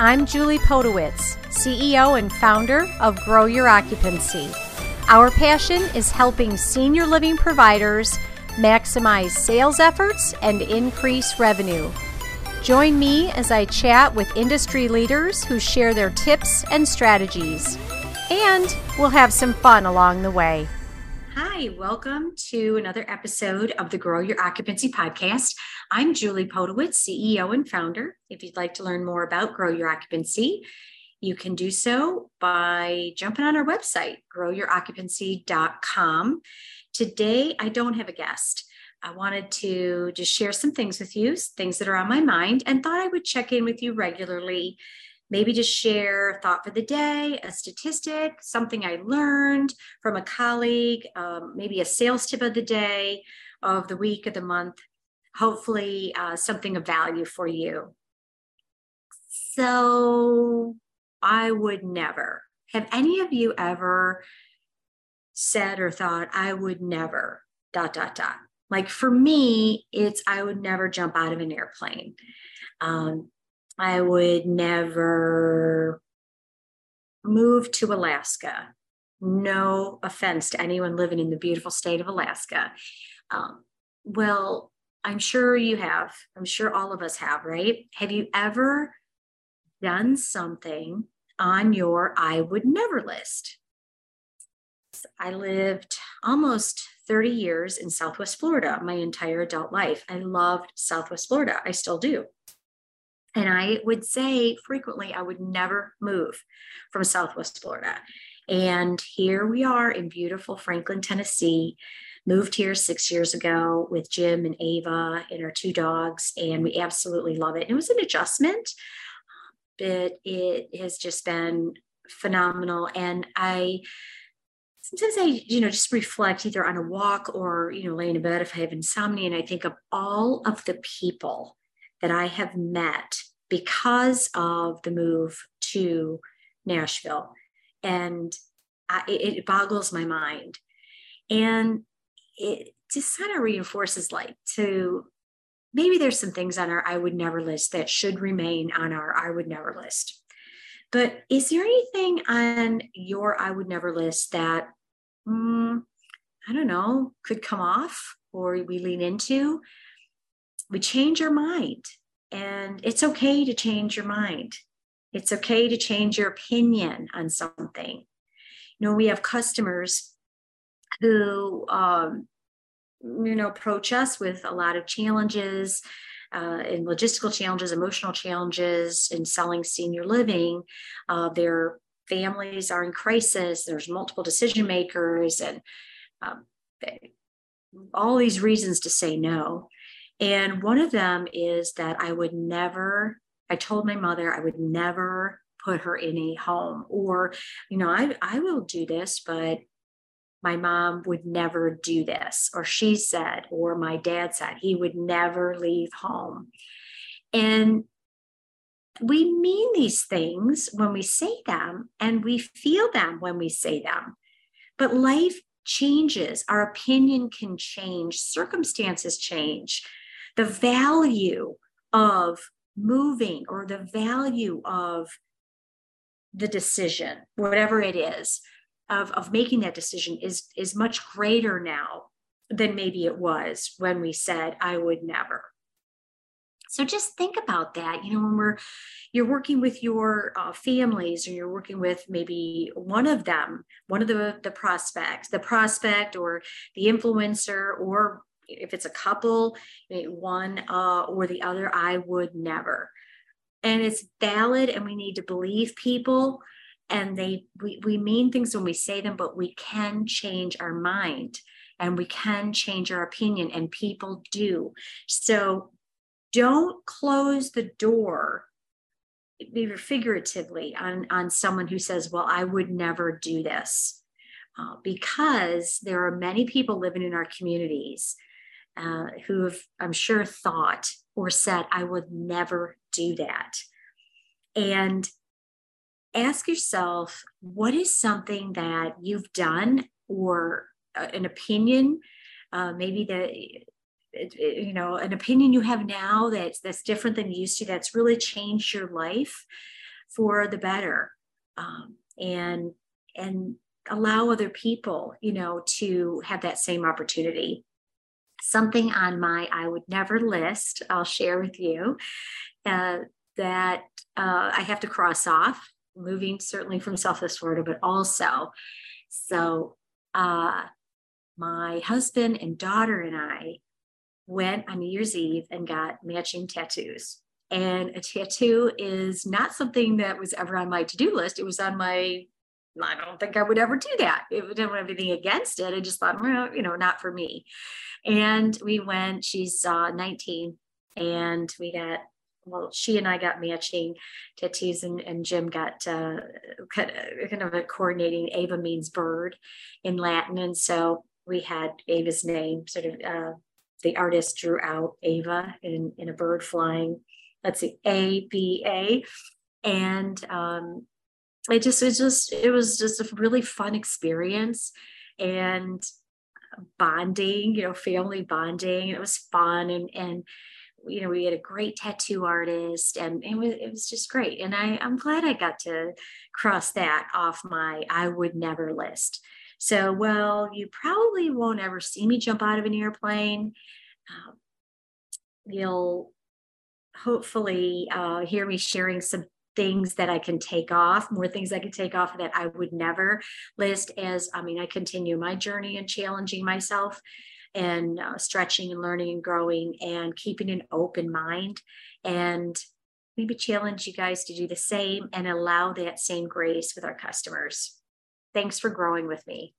I'm Julie Podewitz, CEO and founder of Grow Your Occupancy. Our passion is helping senior living providers maximize sales efforts and increase revenue. Join me as I chat with industry leaders who share their tips and strategies. And we'll have some fun along the way. Hi, welcome to another episode of the Grow Your Occupancy podcast. I'm Julie Podewitz, CEO and founder. If you'd like to learn more about Grow Your Occupancy, you can do so by jumping on our website, growyouroccupancy.com. Today, I don't have a guest. I wanted to just share some things with you, things that are on my mind, and thought I would check in with you regularly. Maybe just share a thought for the day, a statistic, something I learned from a colleague, um, maybe a sales tip of the day, of the week, of the month, hopefully uh, something of value for you. So I would never. Have any of you ever said or thought, I would never, dot, dot, dot. Like for me, it's I would never jump out of an airplane. Um, I would never move to Alaska. No offense to anyone living in the beautiful state of Alaska. Um, well, I'm sure you have. I'm sure all of us have, right? Have you ever done something on your I would never list? I lived almost 30 years in Southwest Florida my entire adult life. I loved Southwest Florida. I still do. And I would say frequently, I would never move from Southwest Florida. And here we are in beautiful Franklin, Tennessee. Moved here six years ago with Jim and Ava and our two dogs, and we absolutely love it. It was an adjustment, but it has just been phenomenal. And I sometimes I, you know, just reflect either on a walk or, you know, laying in bed if I have insomnia. And I think of all of the people that I have met because of the move to Nashville. And I, it, boggles my mind. And it just kind of reinforces like to maybe there's some things on our I would never list that should remain on our I would never list. But is there anything on your I would never list that mm, I don't know, could come off or we lean into, we change our mind. And it's okay to change your mind. It's okay to change your opinion on something. You know, we have customers who, um, you know, approach us with a lot of challenges uh, and logistical challenges, emotional challenges in selling senior living. Uh, their families are in crisis, there's multiple decision makers, and um, all these reasons to say no. And one of them is that I would never, I told my mother I would never put her in a home, or, you know, I, I will do this, but my mom would never do this, or she said, or my dad said he would never leave home. And we mean these things when we say them and we feel them when we say them. But life changes, our opinion can change, circumstances change. The value of moving or the value of the decision, whatever it is, of, of making that decision is, is much greater now than maybe it was when we said, I would never. So just think about that. You know, when we're you're working with your uh, families, or you're working with maybe one of them, one of the the prospects, the prospect or the influencer, or if it's a couple, one uh, or the other. I would never, and it's valid, and we need to believe people. And they we, we mean things when we say them, but we can change our mind and we can change our opinion, and people do. So don't close the door figuratively on, on someone who says well i would never do this uh, because there are many people living in our communities uh, who have i'm sure thought or said i would never do that. And ask yourself what is something that you've done or uh, an opinion uh, maybe that you know an opinion you have now that's that's different than you used to that's really changed your life for the better um, and and allow other people you know to have that same opportunity something on my i would never list i'll share with you uh, that uh, i have to cross off moving certainly from southwest florida but also so uh, my husband and daughter and i went on new year's eve and got matching tattoos and a tattoo is not something that was ever on my to-do list. It was on my, I don't think I would ever do that. It didn't have anything against it. I just thought, well, you know, not for me. And we went, she's uh, 19 and we got well, she and I got matching tattoos, and, and Jim got uh, kind of a coordinating. Ava means bird in Latin, and so we had Ava's name. Sort of, uh, the artist drew out Ava in in a bird flying let's see, A B A, and um, it just it just it was just a really fun experience and bonding, you know, family bonding. It was fun and and you know we had a great tattoo artist and it was it was just great and I I'm glad I got to cross that off my I would never list. So well, you probably won't ever see me jump out of an airplane. Um, you'll hopefully uh, hear me sharing some things that I can take off, more things I can take off that I would never list as, I mean, I continue my journey and challenging myself and uh, stretching and learning and growing and keeping an open mind and maybe challenge you guys to do the same and allow that same grace with our customers. Thanks for growing with me.